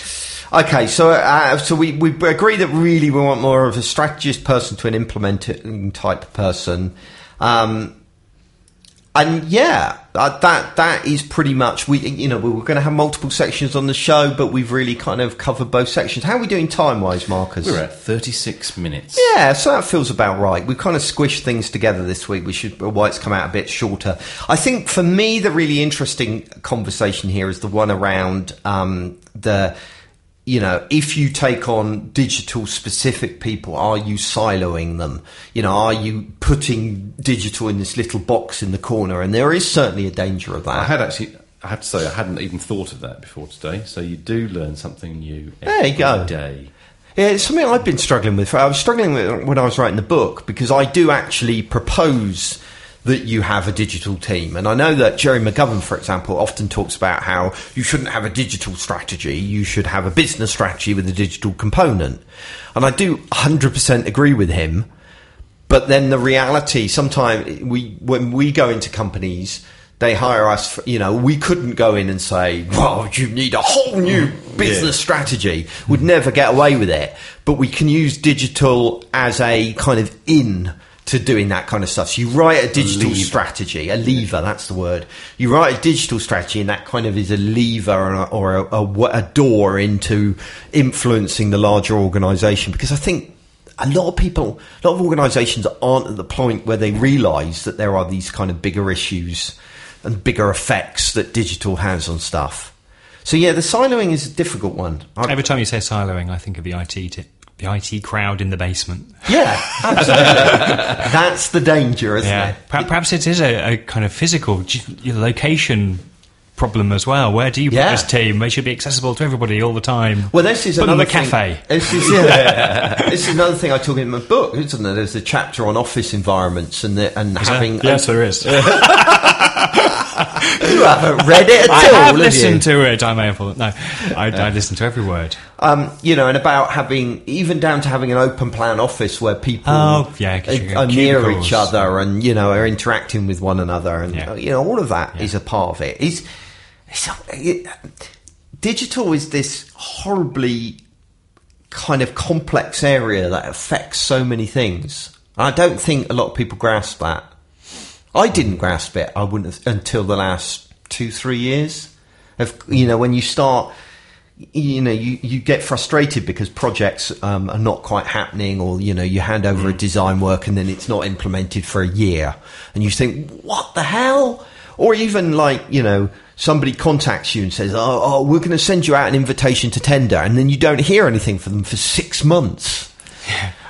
that. good. Okay, so uh, so we, we agree that really we want more of a strategist person to an implementing type person. Um, and yeah, uh, that that is pretty much we. You know, we were going to have multiple sections on the show, but we've really kind of covered both sections. How are we doing time wise, Marcus? We're at 36 minutes. Yeah, so that feels about right. We've kind of squished things together this week. We should why it's come out a bit shorter. I think for me, the really interesting conversation here is the one around um, the. You know, if you take on digital specific people, are you siloing them? You know, are you putting digital in this little box in the corner? And there is certainly a danger of that. I had actually, I have to say, I hadn't even thought of that before today. So you do learn something new There you go. day. Yeah, it's something I've been struggling with. I was struggling with it when I was writing the book because I do actually propose that you have a digital team. And I know that Gerry McGovern, for example, often talks about how you shouldn't have a digital strategy, you should have a business strategy with a digital component. And I do 100% agree with him. But then the reality, sometimes we, when we go into companies, they hire us. For, you know, we couldn't go in and say, "Well, you need a whole new mm. business strategy." We'd never get away with it. But we can use digital as a kind of in to doing that kind of stuff. So you write a digital lever. strategy, a lever. That's the word. You write a digital strategy, and that kind of is a lever or a, or a, a, a door into influencing the larger organisation. Because I think a lot of people, a lot of organisations aren't at the point where they realise that there are these kind of bigger issues and bigger effects that digital has on stuff. So yeah, the siloing is a difficult one. Every time you say siloing, I think of the IT the IT crowd in the basement. yeah, absolutely. [laughs] That's the danger, isn't Yeah, it? Perhaps it is a, a kind of physical g- location problem as well. Where do you put Yeah. this team? They should be accessible to everybody all the time. Well, this is Put them another in the thing- cafe. This is, [laughs] yeah, this is another thing I talk in my book, isn't there? There's a chapter on office environments and the, and having. yes, there is. [laughs] [laughs] you haven't read it at I all, have have you? listened to it. I may have. No, I, I listened to every word. um, you know, and about having even down to having an open plan office where people Oh, yeah, you are, are near each other and you know are interacting with one another, and Yeah. you know all of that is a part of it. Is it's, it, digital is this horribly kind of complex area that affects so many things. I don't think a lot of people grasp that. I didn't grasp it. I wouldn't have, until the last two, three years. Of you know, when you start, you know, you, you get frustrated because projects um, are not quite happening, or you know, you hand over a design work and then it's not implemented for a year, and you think, what the hell? Or even like you know, somebody contacts you and says, oh, oh we're going to send you out an invitation to tender, and then you don't hear anything from them for six months.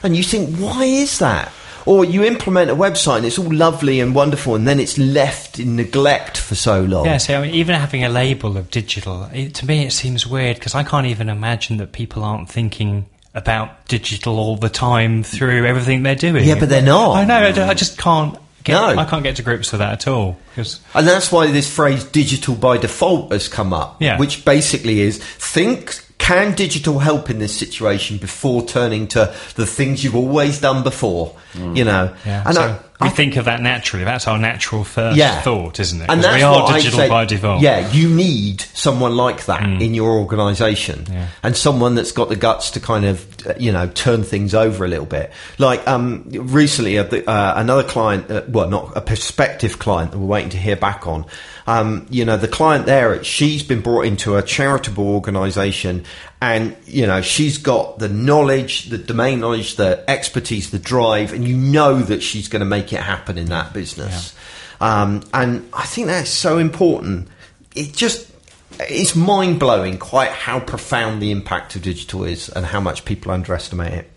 And you think, why is that? Or you implement a website and it's all lovely and wonderful, and then it's left in neglect for so long. Yeah, so I mean, even having a label of digital, it, to me, it seems weird because I can't even imagine that people aren't thinking about digital all the time through everything they're doing. Yeah, but they're not. I know. I, I just can't. Get, No. I can't get to grips with that at all. 'cause- And that's why this phrase digital by default has come up. Yeah. Which basically is think can digital help in this situation before turning to the things you've always done before? You know. Mm. yeah, And so I, we I think of that naturally. That's our natural first yeah. thought, isn't it? And that's we are digital say, by default. Yeah, you need someone like that in your organisation, Yeah. and someone that's got the guts to kind of, you know, turn things over a little bit. Like um, recently, uh, uh, another client, uh, well, not a prospective client that we're waiting to hear back on. Um, you know, the client there, she's been brought into a charitable organisation, and you know, she's got the knowledge, the domain knowledge, the expertise, the drive, and you know that she's going to make it happen in that business. Um, and I think that's so important. It just it's mind blowing quite how profound the impact of digital is and how much people underestimate it.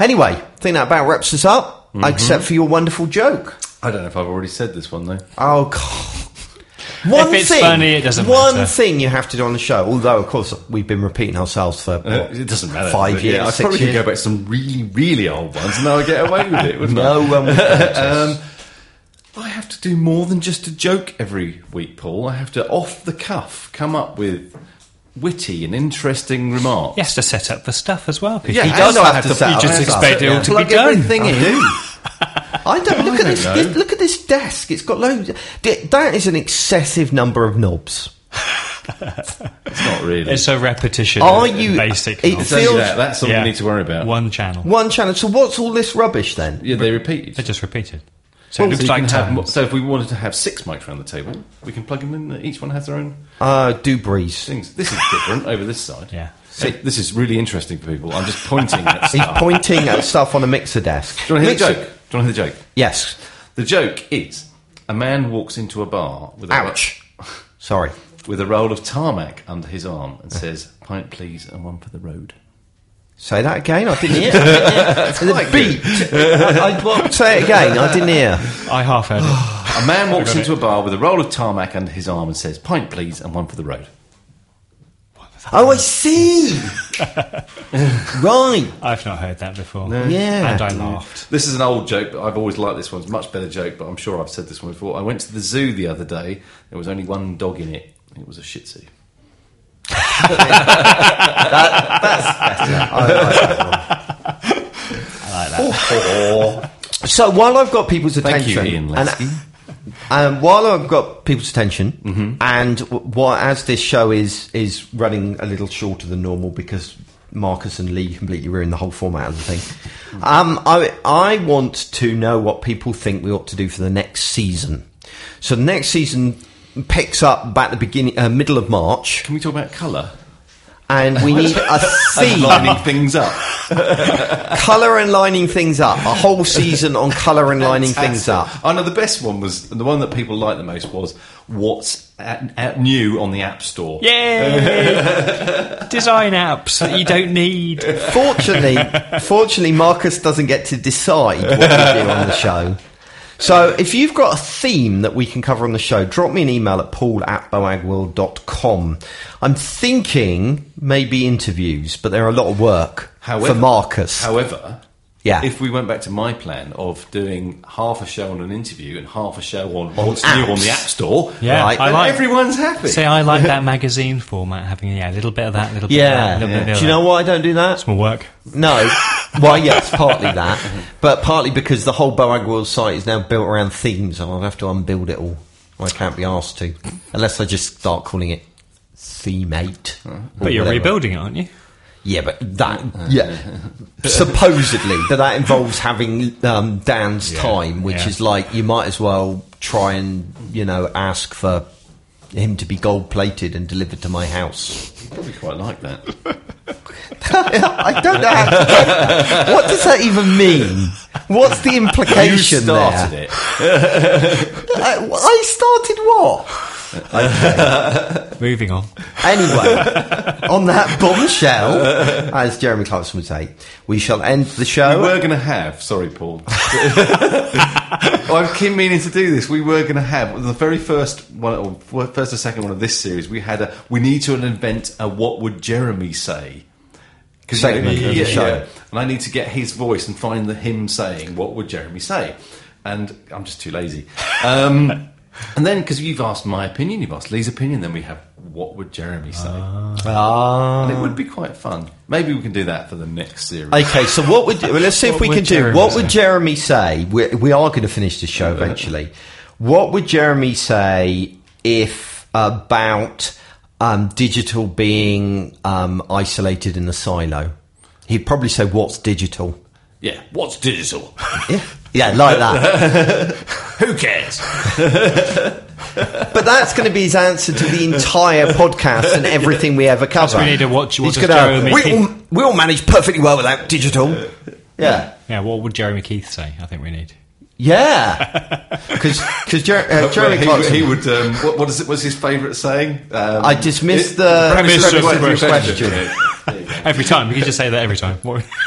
Anyway, I think that about wraps us up, except for your wonderful joke. I don't know if I've already said this one though. Oh God. One it's thing, funny, it doesn't one matter. thing you have to do on the show. Although, of course, we've been repeating ourselves for Uh, what, it doesn't matter. Five years, Yeah, I six probably could go back to some really, really old ones, and I would get away with it, wouldn't No I? one will [laughs] um, I have to do more than just a joke every week, Paul. I have to, off the cuff, come up with witty and interesting remarks. He has to set up the stuff as well. Yeah, he and does I have, have to. to set you up just the stuff. expect it all Yeah. to be done. everything I in. [laughs] do. I don't look I at this. don't know. this- Look at this desk. It's got loads. That is an excessive number of knobs. It's not really. It's a repetition. Are of you- basic? it knowledge. It's only feels- that. That's all Yeah. we need to worry about. One channel. One channel. So what's all this rubbish then? Yeah, they repeated. They're just repeated. So Well, it looks so, like can have so if we wanted to have six mics around the table, we can plug them in. Each one has their own Uh, do breeze. things. This is different over this side. Yeah. See, this is really interesting for people. I'm just pointing at He's stuff. pointing at stuff on a mixer desk. Do you want to hear the Mixer- joke? Do you want to hear the joke? Yes. The joke is a man walks into a bar with a, Ouch. Sorry. with a roll of tarmac under his arm and says, "Pint, please, and one for the road." Say that again. I didn't hear. [laughs] the beat. I, I, what, say it again. I didn't hear. I half heard it. A man walks got into a bar with a roll of tarmac under his arm and says, "Pint, please, and one for the road." Oh, I see. [laughs] right. I've not heard that before. Yeah. And I laughed. This is an old joke, but I've always liked this one. It's a much better joke, but I'm sure I've said this one before. I went to the zoo the other day. There was only one dog in it. It was a Shih Tzu. [laughs] That, that's better. I, I like that. One. I like that. Oh. So while I've got people's Thank attention, you, Ian and- Lesky. Um, while I've got people's attention, Mm-hmm. and as this show is is running a little shorter than normal because Marcus and Leigh completely ruined the whole format of the thing, um, I I want to know what people think we ought to do for the next season. So the next season picks up about the beginning, uh, middle of March, Can we talk about colour? And we need a [laughs] theme, Lining things up. [laughs] colour and lining things up. A whole season on colour and lining things up. I know the best one was the one that people liked the most was what's at, at new on the App Store. Yay! [laughs] Design apps that you don't need. Fortunately, fortunately, Marcus doesn't get to decide what we do on the show. So if you've got a theme that we can cover on the show, drop me an email at paul at boagworld.com. I'm thinking maybe interviews, but they're a lot of work However, for Marcus. However, Yeah. if we went back to my plan of doing half a show on an interview and half a show on what's new on the App Store, Yeah, Right. I like. everyone's happy. See, I like that [laughs] magazine format, having yeah, a little bit of that, a little bit yeah. of that, little bit of Do you know why I don't do that? Small work. No. [laughs] Well, yes, partly that, but partly because the whole Boagworld site is now built around themes, and I'll have to unbuild it all. I can't be asked to, unless I just start calling it Theme Eight. But you're whatever. rebuilding it, aren't you? Yeah, but that [laughs] yeah, supposedly, but that involves having um, Dan's Yeah, time, which yeah. is like you might as well try and you know ask for him to be gold plated and delivered to my house. Probably quite like that. [laughs] I don't know how to. What does that even mean? What's the implication? You started there? it. [laughs] I, I started what? [laughs] Moving on. Anyway, [laughs] on that bombshell, as Jeremy Clarkson would say, we shall end the show. We show. were going to have, sorry, Paul. I've been meaning to do this. We were going to have the very first one, or first or second one of this series. We had a. We need to invent a "What would Jeremy say?" 'Cause, you know, Segment of the show. and I need to get his voice and find the him saying "What would Jeremy say?" And I'm just too lazy. Um, and then because you've asked my opinion, you've asked Leigh's opinion, then we have "What would Jeremy say?" Ah. and it would be quite fun. Maybe we can do that for the next series. Okay, so what would well, let's see if What we would can do. Jeremy What say? would Jeremy say? We, we are going to finish the show eventually. What would Jeremy say if about um, digital being um, isolated in a silo? He'd probably say, "What's digital?" yeah, what's digital? Yeah, yeah, like that. [laughs] Who cares? [laughs] But that's going to be his answer to the entire podcast and everything we ever cover. we need to watch- what He's does gonna- Jeremy we, Keith- all, we all manage perfectly well without digital. Yeah. Yeah, what would Jeremy Keith say? I think we need. Yeah, [laughs] because Jer- uh, Jeremy he, Clarkson. he would. Um, what, what is it? What's his favourite saying? Um, I dismissed the premise of the question. Question. Yeah. There you go. Every time. You can just say that every time.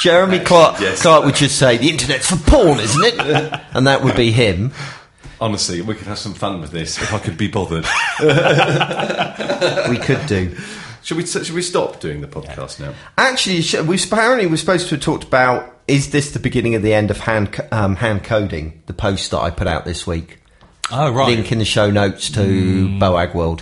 Jeremy Clark, Yes. Clark would just say the internet's for porn, isn't it? [laughs] and that would be him. Honestly, we could have some fun with this if I could be bothered. We could do. should we? Should we stop doing the podcast now? Actually, we apparently we're supposed to have talked about is this the beginning of the end of hand um, hand coding? The post that I put out this week. oh, right. Link in the show notes to Boagworld,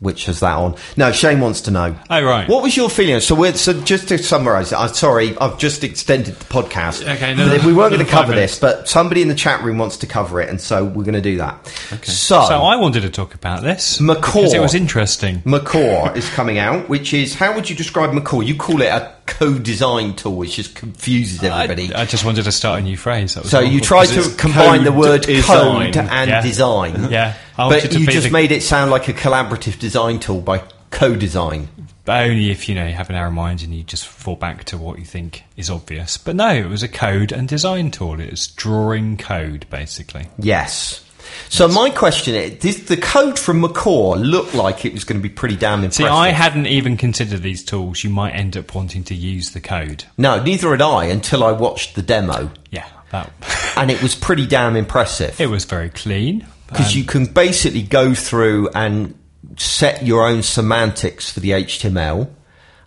which has that on. No, Shane wants to know. Oh, right. What was your feeling? So, we're, so just to summarise I'm uh, sorry, I've just extended the podcast. Okay, no, we weren't going to cover this, but somebody in the chat room wants to cover it, and so we're going to do that. Okay. So, So I wanted to talk about this. Macaw. Because it was interesting. Macaw is coming out, which is how would you describe Macaw? You call it a co-design tool, which just confuses everybody. I, I just wanted to start a new phrase. That was so you try to combine the word design. code and Yeah. design. [laughs] Yeah. I but you just the- made it sound like a collaborative design tool by co-design. But only if you know you have an narrow mind and you just fall back to what you think is obvious. But no, it was a code and design tool. It was drawing code, basically. Yes. So my question is: Did the code from Macaw look like it was going to be pretty damn impressive? See, I hadn't even considered these tools. You might end up wanting to use the code. no, neither had I until I watched the demo, Yeah, that. [laughs] and it was pretty damn impressive. it was very clean. because you um, can basically go through and set your own semantics for the HTML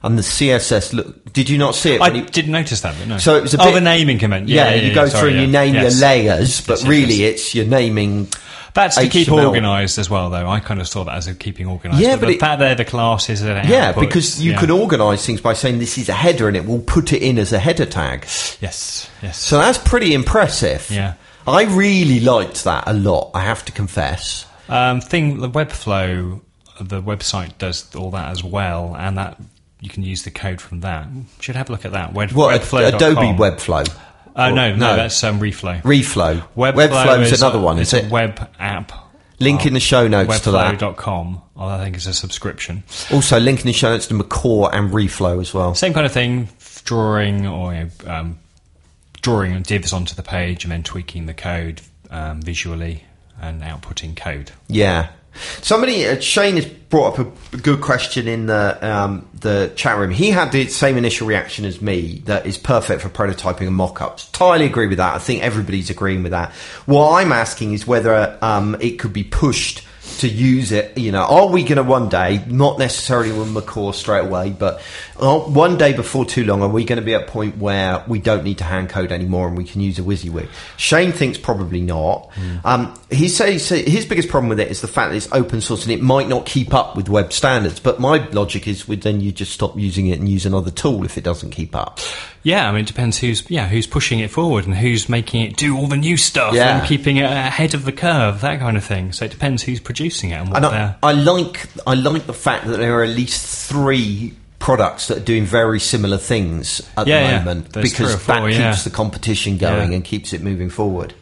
and the CSS. Look, did you not see it? I you- didn't notice that, but no. so it was a oh, bit, the naming command. Yeah, Yeah, yeah, you go sorry, through and you name Yes. your layers, but Yes, really yes. it's you're naming. That's to keep organised as well, though. I kind of saw that as a keeping organised. Yeah, but, but the it- fact they're the classes that Yeah, because you yeah. can organise things by saying this is a header, and it will put it in as a header tag. Yes, yes. So that's pretty impressive. Yeah. I really liked that a lot. I have to confess. Um, thing the Webflow, the website does all that as well, and that you can use the code from that. Should have a look at that. Web, What Webflow.com. Adobe Webflow? Uh, Or- no, no, that's um, Reflow. Reflow. Webflow Webflow's is another one, is a it? web app. Link in the show notes to that. Webflow.com. I think it's a subscription. Also, link in the show notes to Macaw and Reflow as well. Same kind of thing, drawing or you know, um, drawing divs onto the page and then tweaking the code um, visually and outputting code. Yeah. Somebody, uh, Shane has brought up a good question in the um, the chat room. He had the same initial reaction as me that is perfect for prototyping and mock-ups. Entirely agree with that. I think everybody's agreeing with that. What I'm asking is whether um, it could be pushed to use it. You know, are we going to one day, not necessarily with Macaw straight away, but one day before too long, are we going to be at a point where we don't need to hand code anymore and we can use a WYSIWYG? Shane thinks probably not. Um, he says his biggest problem with it is the fact that it's open source and it might not keep up with web standards. But my logic is, well, then you just stop using it and use another tool if it doesn't keep up. Yeah, I mean, it depends who's yeah who's pushing it forward and who's making it do all the new stuff Yeah. and keeping it ahead of the curve, that kind of thing. So it depends who's producing it and what And I. I like I like the fact that there are at least three products that are doing very similar things at Yeah, the moment There's because four, that keeps yeah. the competition going Yeah. and keeps it moving forward.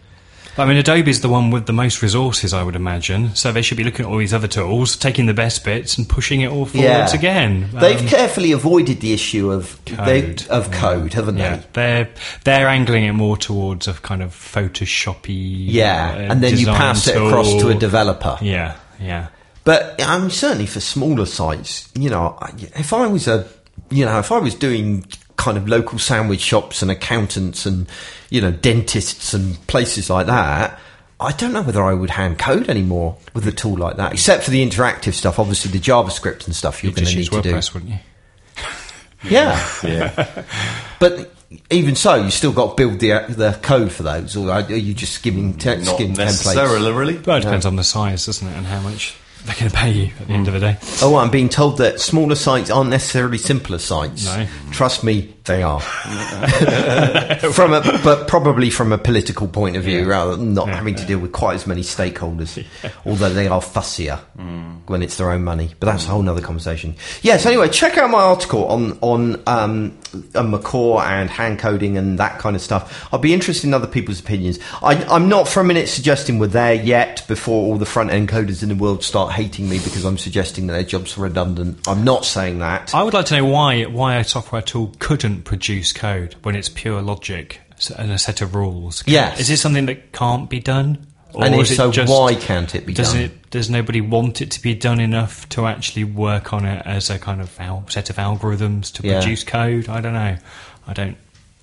I mean, Adobe's the one with the most resources, I would imagine. So they should be looking at all these other tools, taking the best bits and pushing it all forwards again. They've Um, carefully avoided the issue of they, Code. of code, haven't yeah, they? they're they're angling it more towards a kind of Photoshopy. Yeah, uh, and then you design pass it across to a developer. Yeah, Yeah. But I mean, certainly for smaller sites, you know, if I was a, you know, if I was doing kind of local sandwich shops and accountants and, you know, dentists and places like that, I don't know whether I would hand code anymore with a tool like that, except for the interactive stuff. Obviously, the JavaScript and stuff you're You'd going to need use to do. Wouldn't you? [laughs] Yeah, Yeah. [laughs] but even so, you still got to build the the code for those, or are you just giving te- Not skin templates? necessarily, really. Well, it depends on the size, doesn't it, and how much they're going to pay you at the end of the day. Oh, I'm being told that smaller sites aren't necessarily simpler sites. No. Trust me, they are. [laughs] from a, but probably from a political point of view, rather than not having to deal with quite as many stakeholders. Although they are fussier [laughs] when it's their own money, but that's a whole other conversation. Yes. Anyway, check out my article on on um, on Macaw and hand coding and that kind of stuff. I'll be interested in other people's opinions. I, I'm not for a minute suggesting we're there yet before all the front end coders in the world start hating me because I'm suggesting that their jobs are redundant. I'm not saying that. I would like to know why why a software tool couldn't produce code when it's pure logic and a set of rules. Yes. Is it something that can't be done? Or and if is so, just- why can't it be does done? it does nobody want it to be done enough to actually work on it as a kind of al- set of algorithms to Yeah. produce code? I don't know. I don't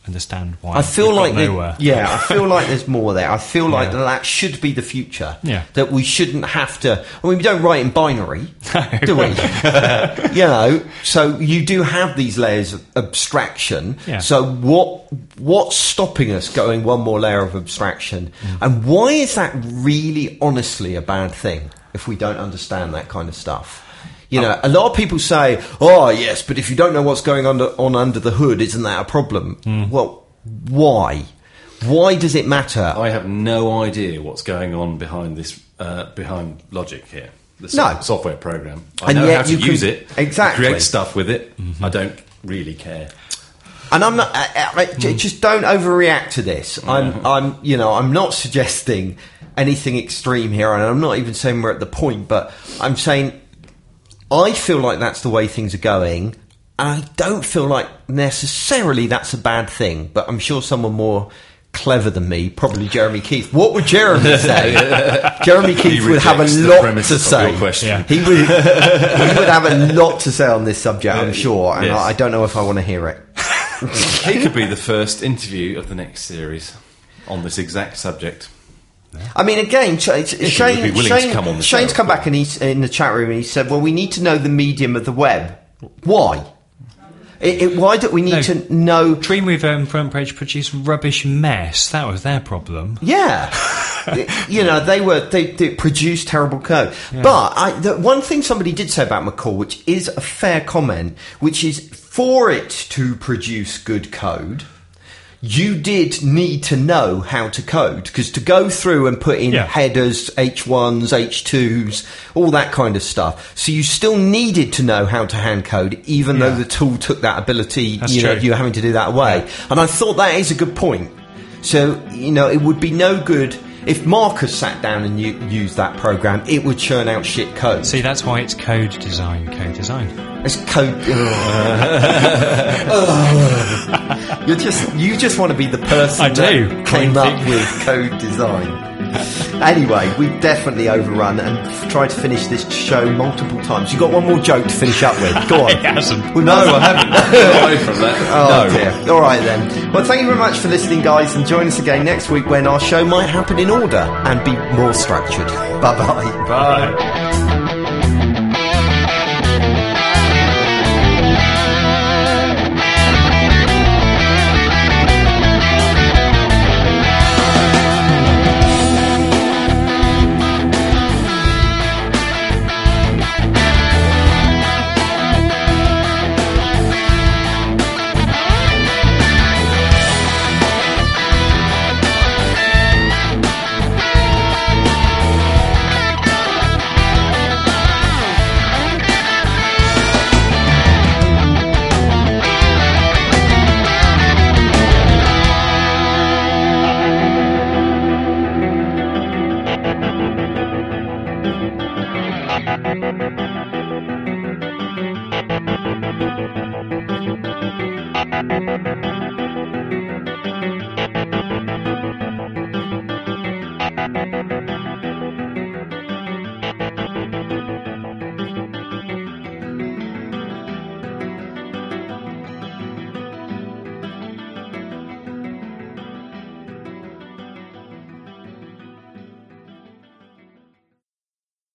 understand why. I feel like the- yeah, I [laughs] feel like there's more there. I feel like Yeah. that, that should be the future. Yeah. that we shouldn't have to. I mean, we don't write in binary, [laughs] do we? [laughs] you know, so you do have these layers of abstraction. Yeah. So what what's stopping us going one more layer of abstraction? Mm. And why is that really, honestly, a bad thing if we don't understand that kind of stuff? You know, a lot of people say, "Oh, yes, but if you don't know what's going on, on under the hood, isn't that a problem?" Mm. Well, why? Why does it matter? I have no idea what's going on behind this, uh, behind Logic here. The No. software program. I And know how to can- use it. Exactly. Create stuff with it. Mm-hmm. I don't really care. And I'm not. Uh, uh, I, I, j- hmm. just don't overreact to this. Mm-hmm. I'm. I'm. You know. I'm not suggesting anything extreme here, and I'm not even saying we're at the point. But I'm saying I feel like that's the way things are going. I don't feel like necessarily that's a bad thing. But I'm sure someone more clever than me, probably Jeremy Keith. What would Jeremy [laughs] say? Jeremy Keith would have a lot to say. Yeah. He would. he would have a lot to say on this subject, I'm sure, and Yes. I, I don't know if I want to hear it. he could be the first interview of the next series on this exact subject. I mean, again, Sh- Sh- Shane, would be willing to Shane- come on Shane's show. come back and he's in the chat room and he said, "Well, we need to know the medium of the web. Why? It, it, why do we need No. to know? Dreamweaver and Front Page produced rubbish mess. That was their problem. Yeah, [laughs] you know, they were they, they produced terrible code. But I, the one thing somebody did say about Macaw, which is a fair comment, which is for it to produce good code. You did need to know how to code because to go through and put in Yeah. headers, H1s, H2s, all that kind of stuff. So you still needed to know how to hand code, even though the tool took that ability, That's you know, true. you having to do that away. And I thought that is a good point. So, you know, it would be no good if Marcus sat down and u- used that program, it would churn out shit code. See, that's why it's code design. Code design. It's code. [laughs] Oh. You're just you just want to be the person I do. came up with code design. Anyway, we've definitely overrun and f- tried to finish this show multiple times. You got one more joke to finish up with? Go on. [laughs] Well, no, I haven't. [laughs] Away from that. Oh no. dear. All right then. Well, thank you very much for listening, guys, and join us again next week when our show might happen in order and be more structured. Bye bye. Bye.